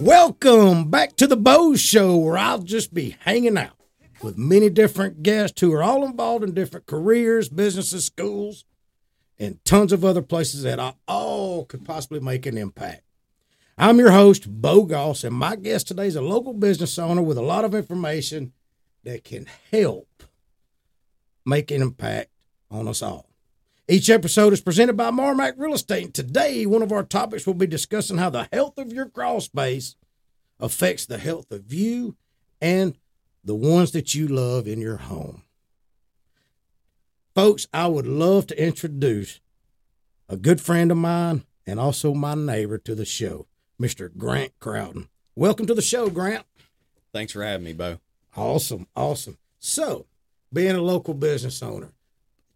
Welcome back to the Beau Show, where I'll just be hanging out with many different guests who are all involved in different careers, businesses, schools, and tons of other places that I all could possibly make an impact. I'm your host, Beau Goss, and my guest today is a local business owner with a lot of information that can help make an impact on us all. Each episode is presented by Marmac Real Estate. Today, one of our topics will be discussing how the health of your crawl space affects the health of you and the ones that you love in your home. Folks, I would love to introduce a good friend of mine and also my neighbor to the show, Mr. Grant Crowden. Welcome to the show, Grant. Thanks for having me, Beau. Awesome, awesome. So, being a local business owner,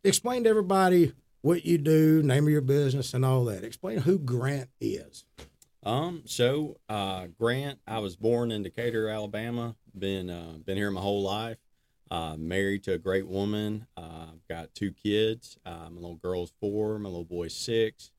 explain to everybody what you do, name of your business, and all that. Explain who Grant is. Um, so uh, Grant, I was born in Decatur, Alabama. Been uh, been here my whole life. Uh, married to a great woman. Uh, got two kids. Uh, my little girl's four. My little boy's six.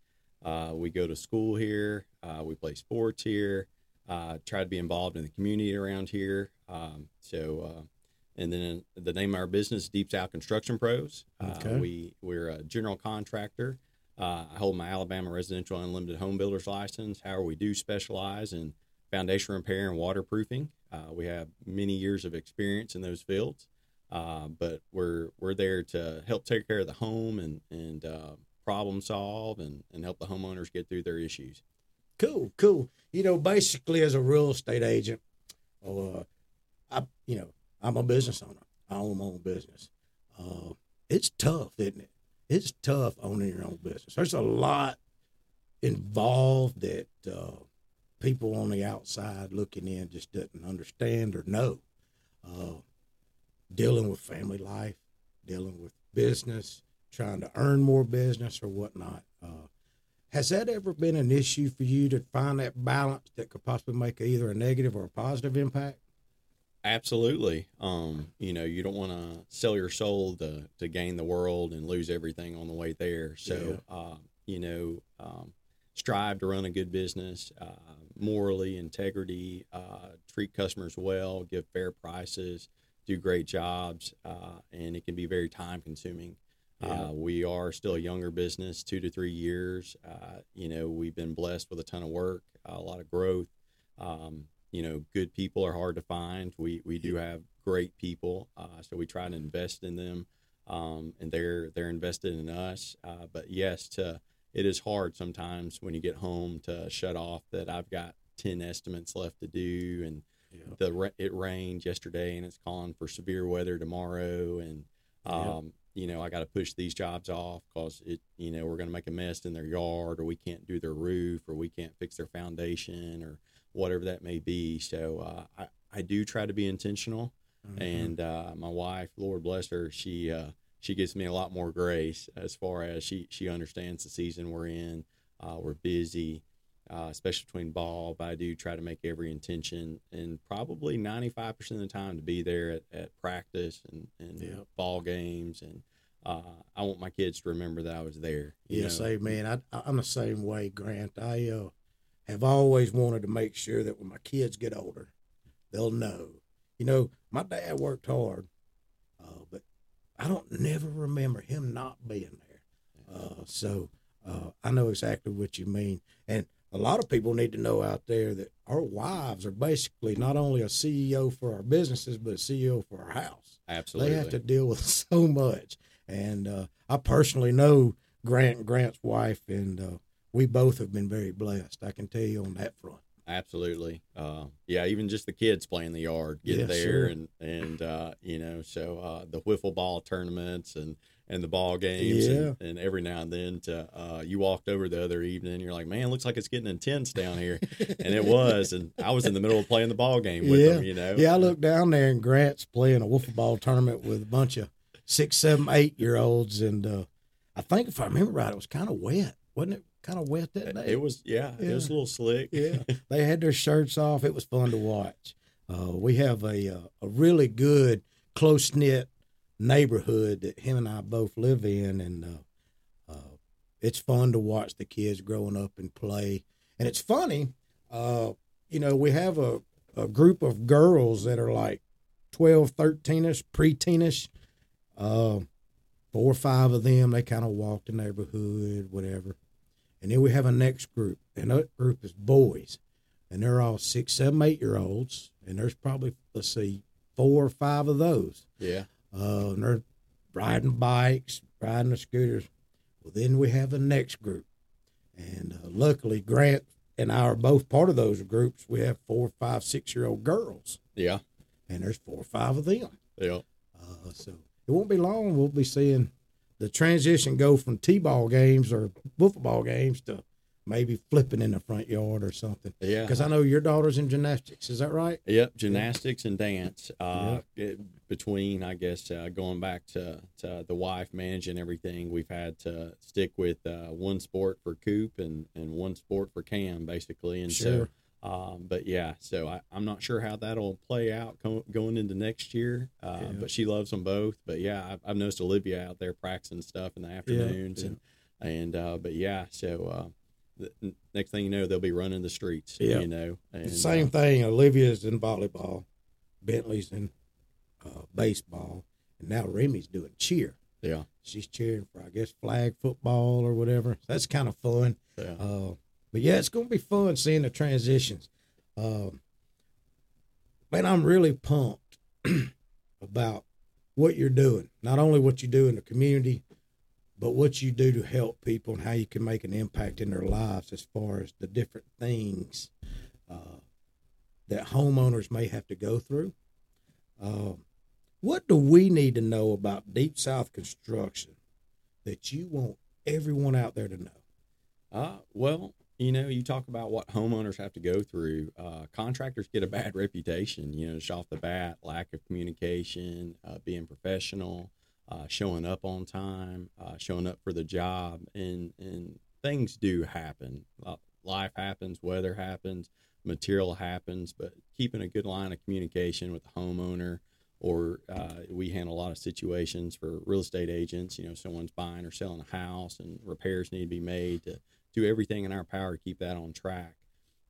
Uh, we go to school here. We play sports here. Try to be involved in the community around here. Um, so and then the name of our business, Deep South Construction Pros. Okay. Uh, we we're a general contractor. Uh, I hold my Alabama Residential Unlimited Home Builders license. However, we do specialize in foundation repair and waterproofing. Uh, we have many years of experience in those fields, uh, but we're we're there to help take care of the home and and uh, problem solve and, and help the homeowners get through their issues. Cool, cool. You know, basically, as a real estate agent, uh, I, you know, I'm a business owner. I own my own business. Uh, it's tough, isn't it? It's tough owning your own business. There's a lot involved that uh, people on the outside looking in just doesn't understand or know. Uh, dealing with family life, dealing with business, trying to earn more business or whatnot. Uh, has that ever been an issue for you to find that balance that could possibly make either a negative or a positive impact? Absolutely. Um, you know, you don't want to sell your soul to, to gain the world and lose everything on the way there. So, uh, you know, um, strive to run a good business, uh, morally, integrity, uh, treat customers well, give fair prices, do great jobs, uh, and it can be very time consuming. Yeah. Uh, we are still a younger business, two to three years. Uh, you know, we've been blessed with a ton of work, a lot of growth. Um, you know, good people are hard to find. We we do have great people, uh, so we try to invest in them, um, and they're they're invested in us. Uh, but yes, to it is hard sometimes when you get home to shut off that I've got ten estimates left to do, and Yeah. the it rained yesterday, and it's calling for severe weather tomorrow, and um, you know I got to push these jobs off because it you know we're going to make a mess in their yard, or we can't do their roof, or we can't fix their foundation, or whatever that may be. So uh, I I do try to be intentional, Mm-hmm. and uh, my wife, Lord bless her, she uh, she gives me a lot more grace as far as she she understands the season we're in. Uh, we're busy, uh, especially between ball. But I do try to make every intention, and probably ninety five percent of the time to be there at, at practice and and Yep. ball games, and uh, I want my kids to remember that I was there. you Yes, know. amen. I, I'm the same way, Grant. I uh, have always wanted to make sure that when my kids get older, they'll know. You know, my dad worked hard, uh, but I don't never remember him not being there. Uh, so uh, I know exactly what you mean. And a lot of people need to know out there that our wives are basically not only a CEO for our businesses, but a CEO for our house Absolutely. they have to deal with so much. And uh, I personally know Grant and Grant's wife, and uh, we both have been very blessed. I can tell you on that front. Absolutely. Uh, yeah, even just the kids playing the yard get Yes, there sir. and and uh, you know, so uh, the wiffle ball tournaments and and the ball games and, and every now and then to uh, you walked over the other evening you're like, Man, looks like it's getting intense down here. and it was and I was in the middle of playing the ball game with Yeah. them, you know. Yeah, I looked down there, and Grant's playing a wiffle ball tournament with a bunch of six, seven, eight year olds, and uh, I think if I remember right, it was kind of wet, wasn't it? Kind of wet that day. It was yeah, it was a little slick. yeah, they had their shirts off. It was fun to watch. Uh, we have a uh, a really good close knit neighborhood that him and I both live in, and uh, uh, it's fun to watch the kids growing up and play. And it's funny, uh, you know, we have a, a group of girls that are like 12, 13 ish, preteenish. Uh, four or five of them, they kind of walk the neighborhood, whatever. And then we have a next group, and that group is boys. And they're all six, seven, eight year olds. And there's probably, let's see, four or five of those. Yeah. Uh, and they're riding bikes, riding the scooters. Well, then we have the next group. And uh, luckily, Grant and I are both part of those groups. We have four, five, six year old girls, Yeah. and there's four or five of them. Yeah. Uh, so it won't be long. We'll be seeing the transition go from t-ball games or football games to maybe flipping in the front yard or something. Yeah. Because I know your daughter's in gymnastics. Is that right? Yep, gymnastics and dance. Uh, it- between, I guess, uh, going back to, to the wife managing everything, we've had to stick with uh, one sport for Coop and, and one sport for Cam, basically. And Sure. so, um, but yeah, so I, I'm not sure how that'll play out co- going into next year. Uh, Yeah. But she loves them both. But yeah, I've, I've noticed Olivia out there practicing stuff in the afternoons, yeah. and and uh, but yeah, so. Uh, the next thing you know, they'll be running the streets. Yeah. you know, and, Same uh, thing. Olivia's in volleyball, Bentley's in uh, baseball, and now Remy's doing cheer. yeah, She's cheering for, I guess, flag football or whatever. That's kind of fun. yeah. Uh, but yeah, it's going to be fun seeing the transitions. Um, man, I'm really pumped about what you're doing. Not only what you do in the community, but what you do to help people and how you can make an impact in their lives as far as the different things uh, that homeowners may have to go through. Um, what do we need to know about Deep South construction that you want everyone out there to know? Uh, well, you know, you talk about what homeowners have to go through. Uh, contractors get a bad reputation, you know, just off the bat, lack of communication, uh, being professional, uh, showing up on time, uh, showing up for the job, and and things do happen. Uh, life happens, weather happens, material happens, but keeping a good line of communication with the homeowner. Or uh, we handle a lot of situations for real estate agents. You know, someone's buying or selling a house, and repairs need to be made to do everything in our power to keep that on track.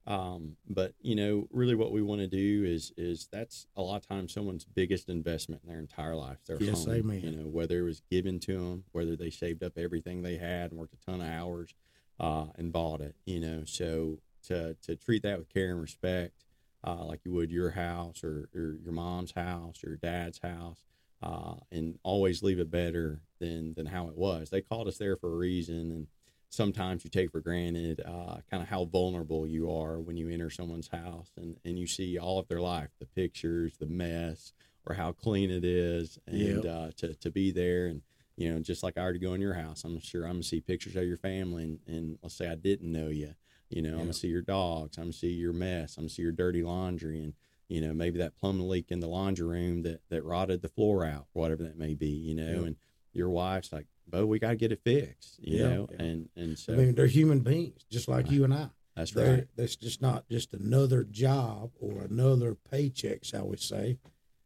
Um, but you know, really, what we want to do is is that's a lot of times someone's biggest investment in their entire life. Their Yes, home. amen. You know, whether it was given to them, whether they saved up everything they had and worked a ton of hours uh, and bought it. You know, so to to treat that with care and respect, uh, like you would your house or, or your mom's house or your dad's house. Uh, and always leave it better than than how it was. They called us there for a reason, and sometimes you take for granted uh, kind of how vulnerable you are when you enter someone's house and, and you see all of their life the pictures the mess or how clean it is and Yep. uh, to, to be there and you know just like i already go in your house i'm sure i'm gonna see pictures of your family and, and let's say i didn't know you you know i'm gonna see your dogs i'm gonna see your mess i'm gonna see your dirty laundry and you know maybe that plumbing leak in the laundry room that that rotted the floor out whatever that may be you know Yeah. and your wife's like Beau we gotta get it fixed you Yeah. know and and so I mean, they're human beings, just like you and I. that's They're, right That's just not just another job or another paycheck, shall we say.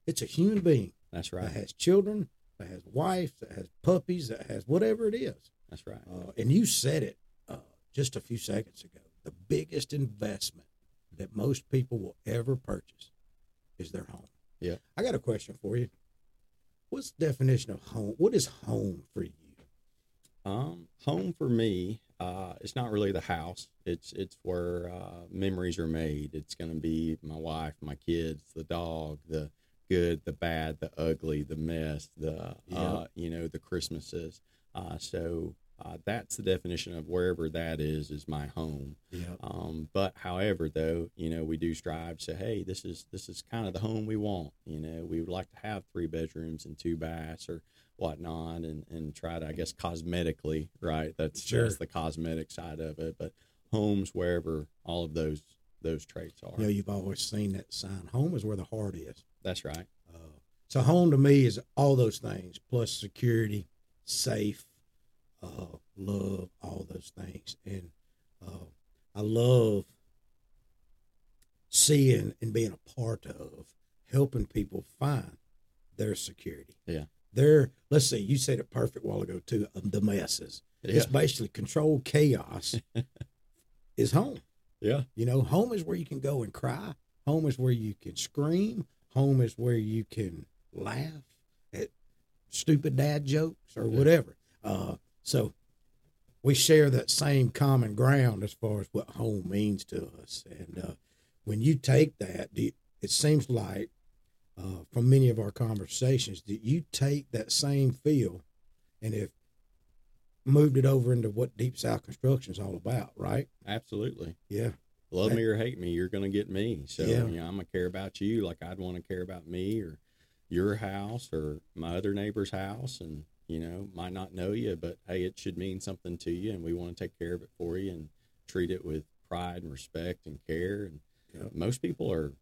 It's a human being that's that right has children, that has wives, that has puppies, that has whatever it is. that's right Uh, and you said it uh, just a few seconds ago. The biggest investment that most people will ever purchase is their home. Yeah. I got a question for you. What's the definition of home? What is home for you? Um, home for me, uh, it's not really the house. It's it's where uh, memories are made. It's gonna be my wife, my kids, the dog, the good, the bad, the ugly, the mess, the Yeah. uh, you know, the Christmases. Uh, so uh, that's the definition of wherever that is is my home. Yeah. Um, but however, though, you know, we do strive to say, hey, this is this is kind of the home we want. You know, we would like to have three bedrooms and two baths or whatnot, and and try to, I guess, cosmetically, right? That's Sure. that's the cosmetic side of it. But homes wherever all of those those traits are. You know, you've always seen that sign. Home is where the heart is. That's right. Uh, so home to me is all those things plus security, safe, uh, love, all those things, and uh, I love seeing and being a part of helping people find their security. Yeah. Their let's see, you said it perfect while ago too. the messes. Yeah. It's basically controlled chaos is home. Yeah. You know, home is where you can go and cry. Home is where you can scream. Home is where you can laugh at stupid dad jokes or whatever. Uh, so we share that same common ground as far as what home means to us. And uh, when you take that, you- it seems like uh, from many of our conversations that you take that same feel and have moved it over into what Deep South Construction is all about, right? Absolutely. Yeah. Love me or hate me, you're going to get me. So, Yeah. you know, I'm going to care about you like I'd want to care about me or your house or my other neighbor's house. And, you know, might not know you, but hey, it should mean something to you. And we want to take care of it for you and treat it with pride and respect and care. And Yeah. most people are,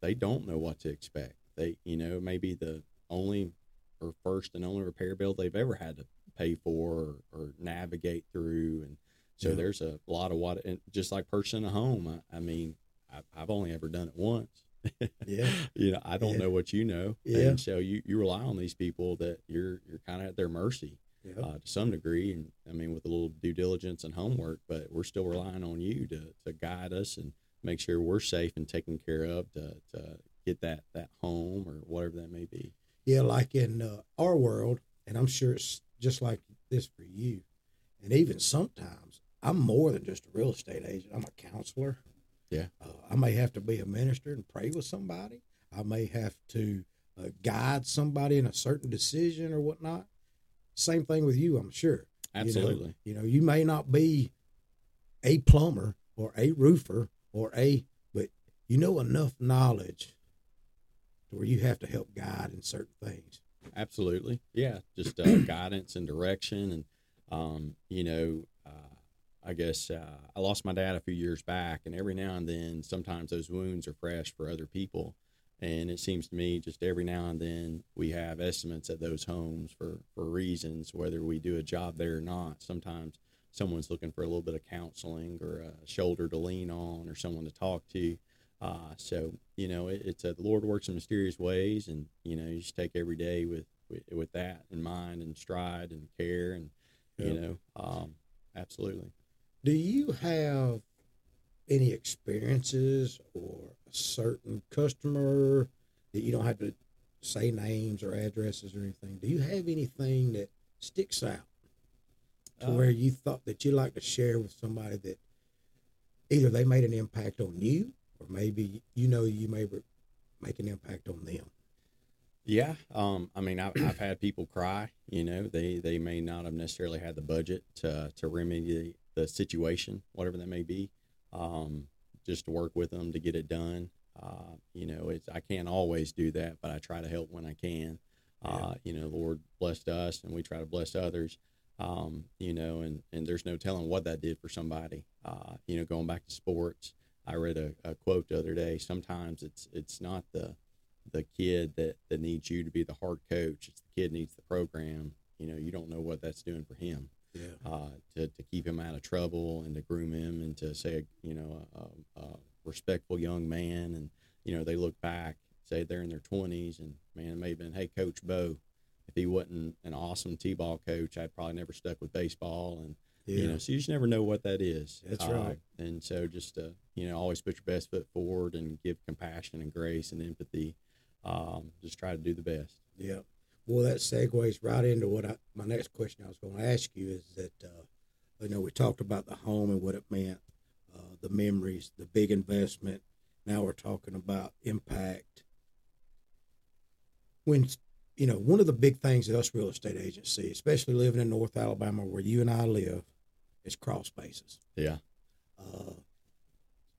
they don't know what to expect. They, you know, maybe the only or first and only repair bill they've ever had to pay for or, or navigate through. And, so Yeah. there's a lot of what, and just like purchasing a home. I, I mean, I've, I've only ever done it once. Yeah. you know, I don't Yeah. know what you know. Yeah. And so you, you rely on these people that you're you're kind of at their mercy uh, to some degree, and I mean with a little due diligence and homework, but we're still relying on you to, to guide us and make sure we're safe and taken care of to, to get that that home or whatever that may be. Yeah, like in uh, our world, and I'm sure it's just like this for you. And even sometimes, I'm more than just a real estate agent. I'm a counselor. Yeah. Uh, I may have to be a minister and pray with somebody. I may have to uh, guide somebody in a certain decision or whatnot. Same thing with you, I'm sure. You know- Absolutely. You know, you may not be a plumber or a roofer or a, but you know enough knowledge where you have to help guide in certain things. Absolutely. Yeah. Just uh, guidance and direction. And, um, you know, uh, I guess uh, I lost my dad a few years back, and every now and then, sometimes those wounds are fresh for other people. And it seems to me just every now and then we have estimates at those homes for, for reasons, whether we do a job there or not. Sometimes someone's looking for a little bit of counseling or a shoulder to lean on or someone to talk to. Uh, so you know, it, it's a, the Lord works in mysterious ways, and you know, you just take every day with with, with that in mind and stride and care, and you know, um, absolutely. Do you have any experiences or a certain customer that you don't have to say names or addresses or anything? Do you have anything that sticks out to Uh, where you thought that you'd like to share with somebody that either they made an impact on you or maybe you know you may make an impact on them? Yeah, um, I mean, I've, I've had people cry. You know, they they may not have necessarily had the budget to to remedy the situation, whatever that may be. Um, just to work with them to get it done. Uh, you know, it's I can't always do that, but I try to help when I can. Uh, you know, Lord blessed us, and we try to bless others. Um, you know, and and there's no telling what that did for somebody. Uh, you know, going back to sports, I read a, a quote the other day. Sometimes it's it's not the the kid that, that needs you to be the hard coach. It's the kid needs the program. You know, you don't know what that's doing for him. Yeah. Uh, to, to keep him out of trouble and to groom him and to say, you know, a, a, a respectful young man. And, you know, they look back, say they're in their 20s, and man, it may have been, hey, Coach Beau, if he wasn't an awesome T ball coach, I'd probably never stuck with baseball. And, Yeah. you know, so you just never know what that is. That's Uh, right. And so just, uh, you know, always put your best foot forward and give compassion and grace and empathy. Um, just try to do the best. Yeah. Well, that segues right into what I, my next question I was going to ask you is that, uh, you know, we talked about the home and what it meant, uh, the memories, the big investment. Now we're talking about impact. When, you know, one of the big things that us real estate agents see, especially living in North Alabama where you and I live, is crawl spaces. Yeah. Uh,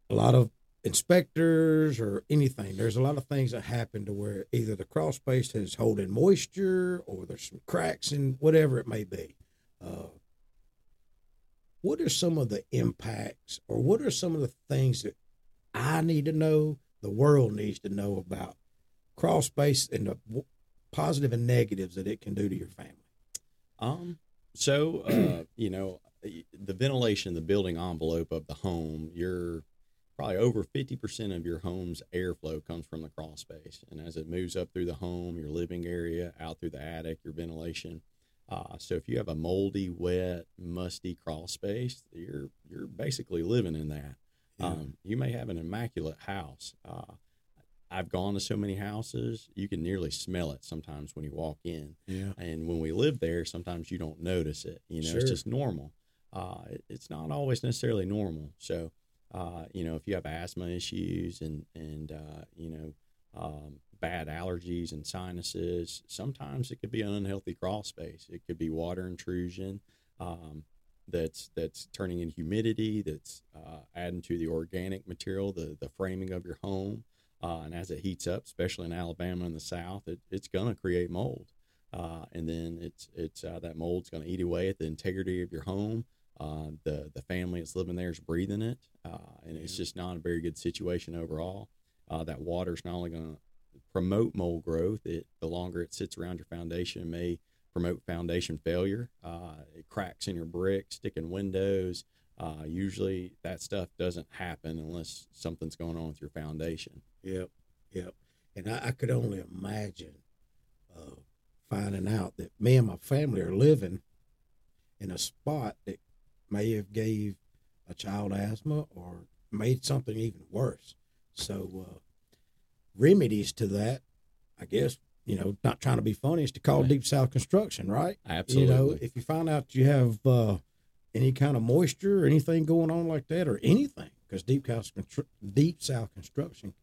a lot of inspectors or anything. There's a lot of things that happen to where either the crawl space is holding moisture or there's some cracks in whatever it may be. Uh, what are some of the impacts or what are some of the things that I need to know, the world needs to know about crawl space and the w- positive and negatives that it can do to your family? Um, so, uh, you know, the ventilation, the building envelope of the home, you're probably over 50% of your home's airflow comes from the crawl space. And as it moves up through the home, your living area, out through the attic, your ventilation. Uh, so if you have a moldy, wet, musty crawl space, you're, you're basically living in that. Um, you may have an immaculate house. Uh, I've gone to so many houses, you can nearly smell it sometimes when you walk in. Yeah. And when we live there, sometimes you don't notice it. You know, Sure. it's just normal. Uh, it's not always necessarily normal. So, uh, you know, if you have asthma issues and and uh, you know um, bad allergies and sinuses, sometimes it could be an unhealthy crawl space. It could be water intrusion. Um, that's that's turning in humidity. That's uh, adding to the organic material, the the framing of your home. Uh, and as it heats up, especially in Alabama and the South, it, it's going to create mold. Uh, and then it's it's that mold's going to eat away at the integrity of your home. Uh, the the family that's living there is breathing it, uh, and it's just not a very good situation overall. Uh, that water's not only going to promote mold growth, it the longer it sits around your foundation, it may promote foundation failure. Uh, it cracks in your bricks, sticking windows. Uh, usually, that stuff doesn't happen unless something's going on with your foundation. Yep, yep. And I, I could only imagine uh, finding out that me and my family are living in a spot that may have gave a child asthma or made something even worse. So uh, remedies to that, I guess, you know, not trying to be funny, is to call Right. Deep South Construction, right? Absolutely. You know, if you find out you have uh, any kind of moisture or anything going on like that, or anything, because Deep Constru- Deep South Construction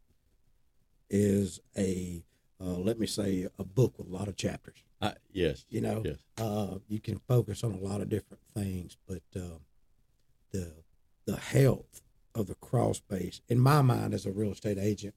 is a uh, let me say a book with a lot of chapters. Uh, yes. You know, Yes. uh, you can focus on a lot of different things, but uh, the the health of the crawl space, in my mind, as a real estate agent,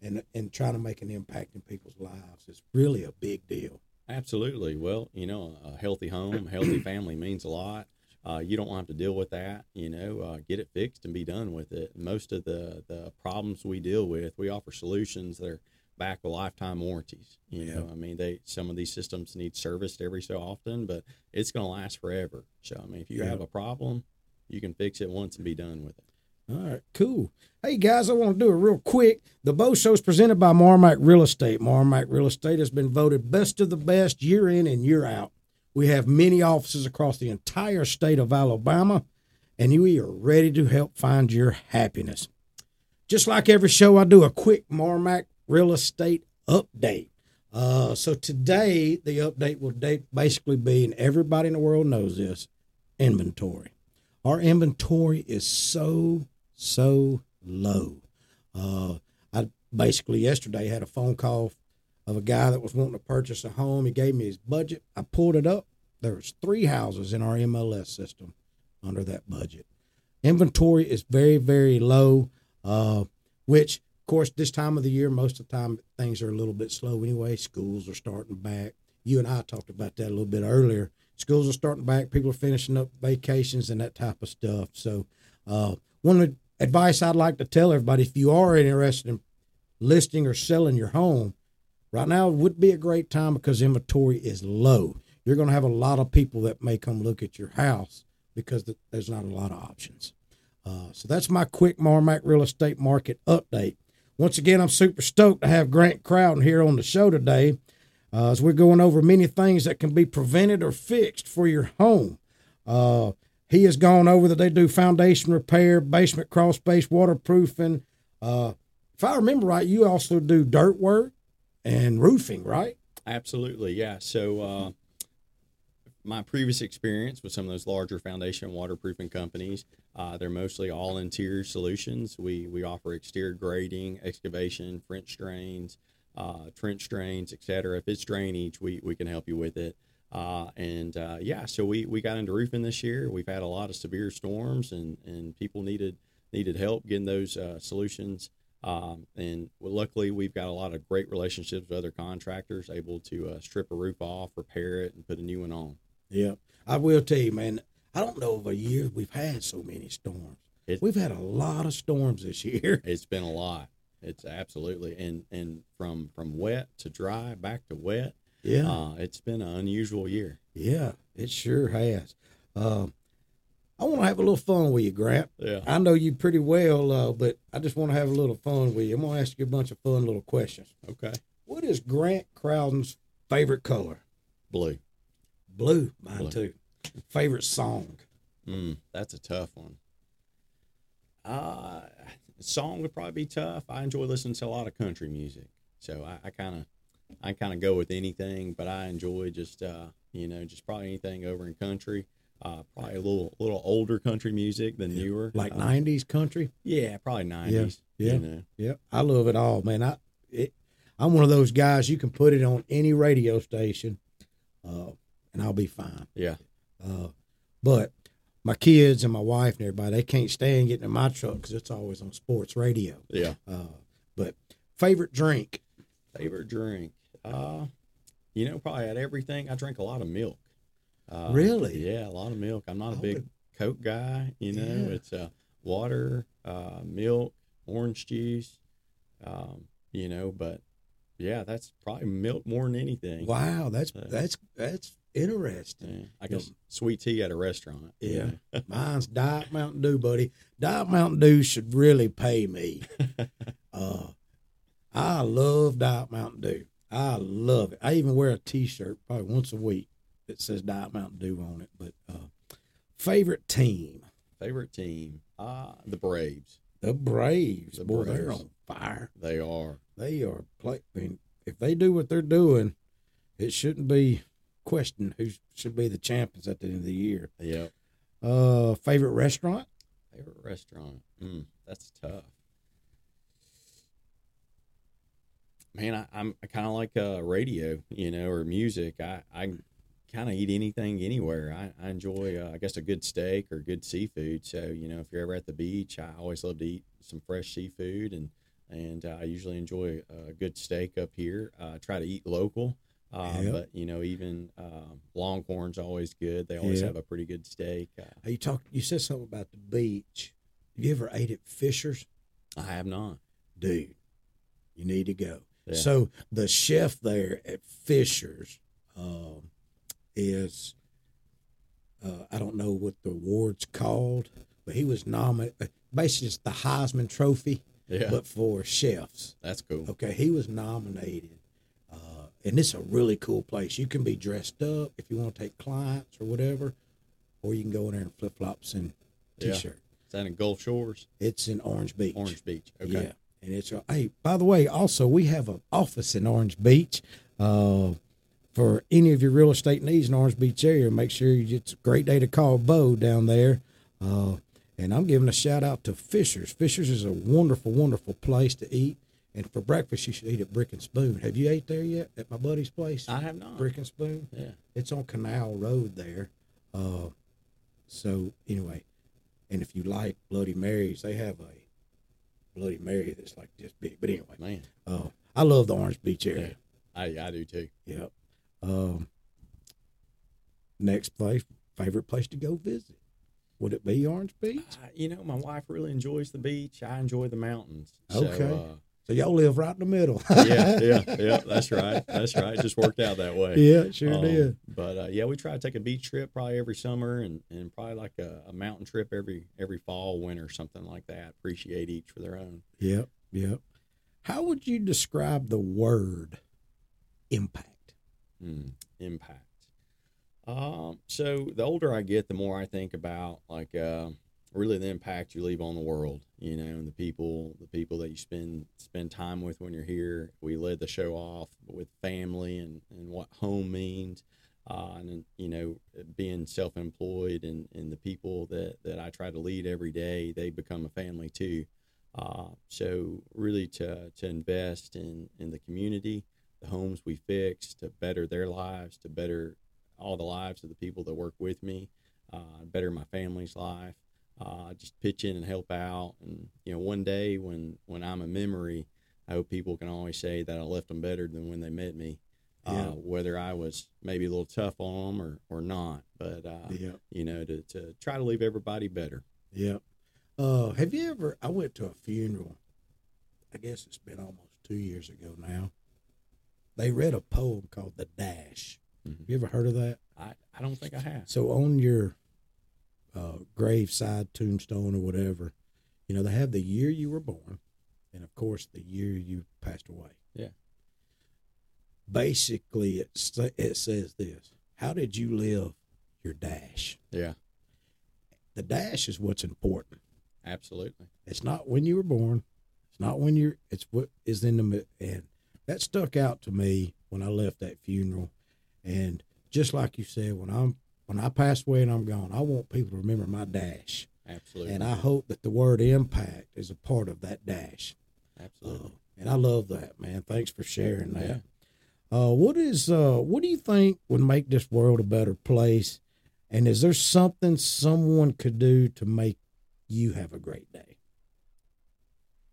and and trying to make an impact in people's lives is really a big deal. Absolutely. Well, you know, a healthy home, healthy family means a lot. Uh, you don't have to deal with that. You know, uh, get it fixed and be done with it. Most of the the problems we deal with, we offer solutions that are back with lifetime warranties. You Yeah. know, I mean, they some of these systems need serviced every so often, but it's going to last forever. So, I mean, if you Yeah. have a problem, you can fix it once and be done with it. All right, cool. Hey guys, I want to do it real quick. The Beau Show is presented by Marmac Real Estate. Marmac Real Estate has been voted best of the best year in and year out. We have many offices across the entire state of Alabama, and we are ready to help find your happiness. Just like every show, I do a quick Marmac Real Estate update. Uh, so today, the update will basically be, and everybody in the world knows this, inventory. Our inventory is so so low. Uh, I basically yesterday had a phone call of a guy that was wanting to purchase a home. He gave me his budget. I pulled it up. There was three houses in our MLS system under that budget. Inventory is very very low, uh, which course this time of the year most of the time things are a little bit slow anyway. Schools are starting back. You and I talked about that a little bit earlier. Schools are starting back. People are finishing up vacations and that type of stuff. So, uh, one of the advice I'd like to tell everybody: if you are interested in listing or selling your home, right now would be a great time because inventory is low. You're going to have a lot of people that may come look at your house because there's not a lot of options. Uh, so that's my quick Marmac real estate market update. Once again, I'm super stoked to have Grant Crowden here on the show today uh, as we're going over many things that can be prevented or fixed for your home. Uh, he has gone over that they do foundation repair, basement crawl space, waterproofing. Uh, if I remember right, you also do dirt work and roofing, right? Absolutely, yeah. So, uh, my previous experience with some of those larger foundation waterproofing companies, uh, they're mostly all interior solutions. We we offer exterior grading, excavation, French drains, uh, trench drains, etc. If it's drainage, we we can help you with it. Uh, and uh, yeah, so we we got into roofing this year. We've had a lot of severe storms, and and people needed needed help getting those uh, solutions. Um, and luckily, we've got a lot of great relationships with other contractors, able to uh, strip a roof off, repair it, and put a new one on. Yeah. I will tell you, man, I don't know of a year we've had so many storms. It- we've had a lot of storms this year. It's been a lot. It's absolutely and and from from wet to dry, back to wet. Yeah. Uh, it's been an unusual year. Yeah, it sure has. Um, I want to have a little fun with you, Grant. Yeah. I know you pretty well, uh, but I just want to have a little fun with you. I'm going to ask you a bunch of fun little questions. Okay. What is Grant Crowden's favorite color? Blue. Blue. Mine Blue. too. Favorite song? Mm, that's a tough one. Uh, song would probably be tough. I enjoy listening to a lot of country music, so I kind of I kind of go with anything, but I enjoy just uh, you know just probably anything over in country. Uh, probably a little little older country music than newer, like uh, '90s country. Yeah, probably '90s. Yeah, you know. yeah. I love it all, man. I it, I'm one of those guys you can put it on any radio station, uh, and I'll be fine. Yeah. Uh, but my kids and my wife and everybody they can't stand getting in my truck because it's always on sports radio. Yeah. Uh, but favorite drink? Favorite drink? Uh, you know, probably at everything. I drink a lot of milk. Uh, Really? Yeah, a lot of milk. I'm not a big would- Coke guy. You know, Yeah. it's uh, water, uh, milk, orange juice. Um, you know, but yeah, that's probably milk more than anything. Wow, that's Yeah. that's that's interesting. Yeah, I guess sweet tea at a restaurant. you Yeah. Mine's Diet Mountain Dew, buddy. Diet Mountain Dew should really pay me. uh, I love Diet Mountain Dew. I love it. I even wear a T-shirt probably once a week that says Diet Mountain Dew on it. But uh, favorite team, Favorite team? Ah, the Braves. the Braves. The Boy, they're Braves. on fire. They are. They are play. I mean, if they do what they're doing, it shouldn't be questioned who should be the champions at the end of the year. Yep. Uh, favorite restaurant? Favorite restaurant? Mm, that's tough. Man, I, I'm I kind of like uh, radio, you know, or music. I, I kind of eat anything anywhere. I, I enjoy, uh, I guess, a good steak or good seafood. So, you know, if you're ever at the beach, I always love to eat some fresh seafood, and and uh, I usually enjoy a good steak up here. Uh, I try to eat local. Uh, Yeah. But you know, even uh, Longhorn's always good. They always Yeah. have a pretty good steak. Uh, You talked. You said something about the beach. Have you ever ate at Fisher's? I have not. Dude, you need to go. Yeah. So the chef there at Fisher's um, is uh, I don't know what the award's called, but he was nominated. Basically, it's the Heisman Trophy, Yeah, but for chefs. that's cool. Okay, he was nominated, uh, and it's a really cool place. You can be dressed up if you want to take clients or whatever, or you can go in there in flip flops and t-shirt. Is that in Gulf Shores, It's in Orange Beach. Orange Beach? Okay. Yeah, and it's a, hey. By the way, also we have an office in Orange Beach. Uh, for any of your real estate needs in Orange Beach area, make sure you, it's a great day to call Beau down there. Uh, and I'm giving a shout out to Fisher's. Fisher's is a wonderful, wonderful place to eat. And for breakfast, you should eat at Brick and Spoon. Have you ate there yet at my buddy's place? I have not. Brick and Spoon. Yeah. It's on Canal Road there. Uh, so anyway, and if you like Bloody Marys, they have a Bloody Mary that's like this big. But anyway, Man, uh, I love the Orange Beach area. I I do too. Yep. Um, next place, favorite place to go visit? Would it be Orange Beach? Uh, you know, my wife really enjoys the beach. I enjoy the mountains. So, Okay. uh, So y'all live right in the middle. yeah, yeah, yeah. That's right. That's right. It just worked out that way. yeah, it sure Um, did. But uh, yeah, we try to take a beach trip probably every summer, and, and probably like a, a mountain trip every every fall, winter, something like that. Appreciate each for their own. Yep, yep. How would you describe the word impact? Mm, impact. Um, so the older I get, the more I think about like uh, really the impact you leave on the world. You know, and the people, the people that you spend spend time with when you're here. We led the show off with family and and what home means. Uh, and you know, being self-employed and, and the people that, that I try to lead every day, they become a family too. Uh, so really to, to invest in, in the community, the homes we fix to better their lives, to better all the lives of the people that work with me, uh, better my family's life. Uh, just pitch in and help out. And you know, one day when when I'm a memory, I hope people can always say that I left them better than when they met me. Yeah. Uh, whether I was maybe a little tough on them or, or not, but uh, Yep, you know, to, to try to leave everybody better. yep. Uh, have you ever? I went to a funeral. I guess it's been almost two years ago now. They read a poem called "The Dash." Mhm. You ever heard of that? I, I don't think I have. So on your uh, graveside tombstone or whatever, you know they have the year you were born, and of course the year you passed away. Yeah. Basically, it sa- it says this: How did you live your dash? Yeah, The dash is what's important. Absolutely. It's not when you were born. It's not when you're. It's what is in the and that stuck out to me when I left that funeral. And just like you said, when I'm when I pass away and I'm gone, I want people to remember my dash. Absolutely. And I hope that the word impact is a part of that dash. Absolutely. Uh, and I love that, man. Thanks for sharing Yeah. that. Uh, what is uh, what do you think would make this world a better place? And is there something someone could do to make you have a great day?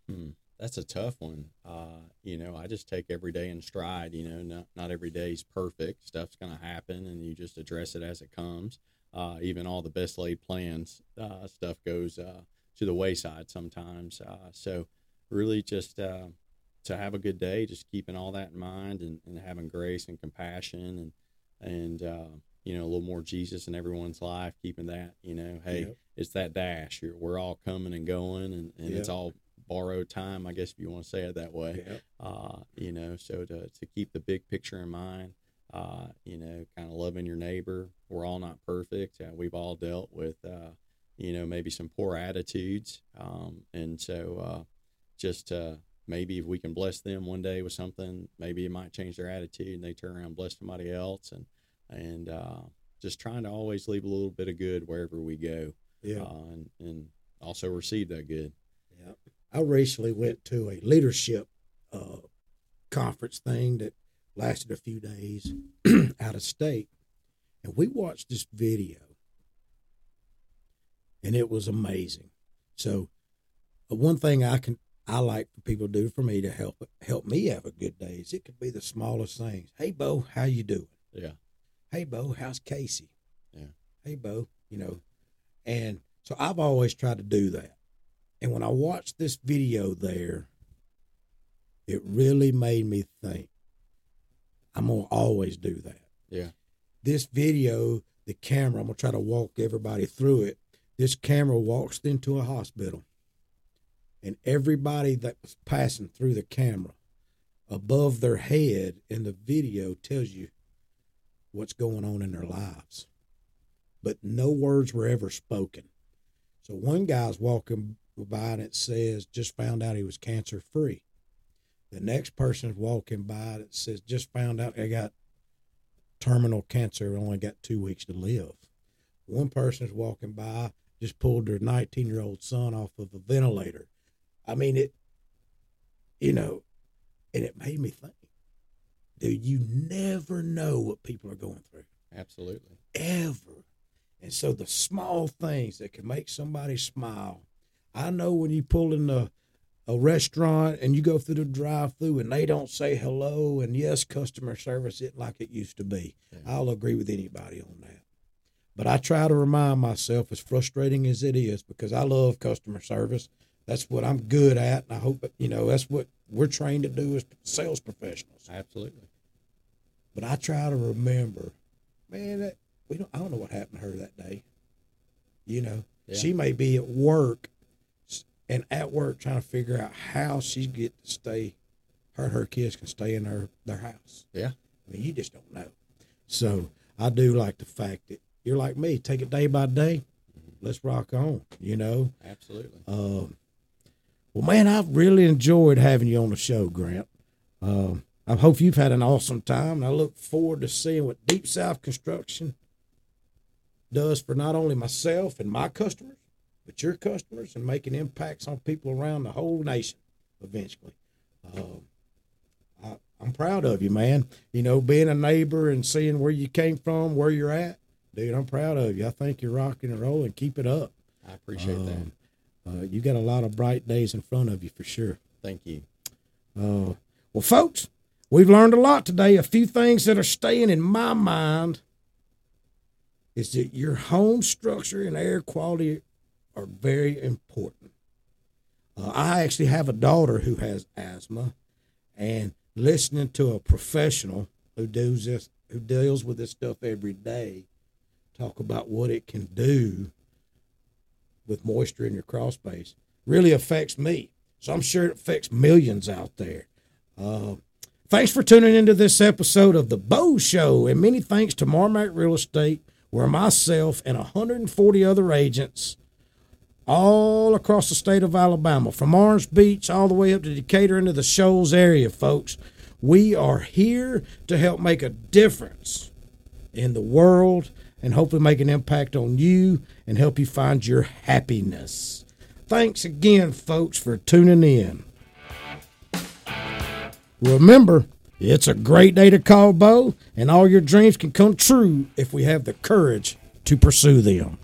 Hmm. That's a tough one. Uh, you know, I just take every day in stride. You know, not not every day's perfect. Stuff's gonna happen, and you just address it as it comes. Uh, even all the best laid plans, uh, stuff goes uh, to the wayside sometimes. Uh, so, really, just uh, to have a good day, just keeping all that in mind, and, and having grace and compassion, and and uh, you know a little more Jesus in everyone's life. Keeping that, you know, hey, Yep. it's that dash. You're, we're all coming and going, and, and it's all borrowed time, I guess if you want to say it that way. Uh, you know, so to, to keep the big picture in mind, uh, you know, kind of loving your neighbor. We're all not perfect. Uh, we've all dealt with, uh, you know, maybe some poor attitudes. Um, and so uh, just uh, maybe if we can bless them one day with something, maybe it might change their attitude and they turn around and bless somebody else. And, and uh, just trying to always leave a little bit of good wherever we go Yeah. uh, and, and also receive that good. Yeah. I recently went to a leadership uh, conference thing that lasted a few days out of state, and we watched this video, and it was amazing. So, uh, one thing I can I like for people to do for me to help help me have a good day is it could be the smallest things. Hey, Beau, how you doing? Yeah. Hey, Beau, how's Casey? Yeah. Hey, Beau, you know, and so I've always tried to do that. And when I watched this video there, it really made me think I'm going to always do that. Yeah. This video, the camera, I'm going to try to walk everybody through it. This camera walks into a hospital, and everybody that was passing through the camera above their head in the video tells you what's going on in their lives. But no words were ever spoken. So one guy's walking by and it says, just found out he was cancer free. The next person's walking by that says, just found out they got terminal cancer, only got two weeks to live. One person's walking by, just pulled their 19 year old son off of a ventilator. I mean, it, you know, and it made me think, dude, you never know what people are going through Absolutely. ever. And so the small things that can make somebody smile. I know when you pull in a, a restaurant and you go through the drive through and they don't say hello and yes, customer service isn't like it used to be. I'll agree with anybody on that. But I try to remind myself, as frustrating as it is, because I love customer service. That's what I'm good at, and I hope you know that's what we're trained to do as sales professionals. Absolutely. But I try to remember, man, that we don't. I don't know what happened to her that day. You know, Yeah. she may be at work, and at work trying to figure out how she get to stay. Her and her kids can stay in their their house. Yeah. I mean, you just don't know. So I do like the fact that you're like me. Take it day by day. Let's rock on. You know. Absolutely. Um, well, man, I've really enjoyed having you on the show, Grant. Um, I hope you've had an awesome time, and I look forward to seeing what Deep South Construction does for not only myself and my customers, but your customers, and making impacts on people around the whole nation eventually. Um, I, I'm proud of you, man. You know, being a neighbor and seeing where you came from, where you're at, dude. I'm proud of you. I think you're rocking and rolling. Keep it up. I appreciate that. Um, uh, you got a lot of bright days in front of you for sure. Thank you. Uh, well, folks, we've learned a lot today. A few things that are staying in my mind is that your home structure and air quality are very important. Uh, I actually have a daughter who has asthma, and listening to a professional who does this, who deals with this stuff every day, talk about what it can do with moisture in your crawl space really affects me. So I'm sure it affects millions out there. Uh, thanks for tuning into this episode of The Beau Show, and many thanks to Marmac Real Estate, where myself and 140 other agents all across the state of Alabama, from Orange Beach all the way up to Decatur into the Shoals area, folks. We are here to help make a difference in the world and hopefully make an impact on you and help you find your happiness. Thanks again, folks, for tuning in. Remember, it's a great day to call Beau, and all your dreams can come true if we have the courage to pursue them.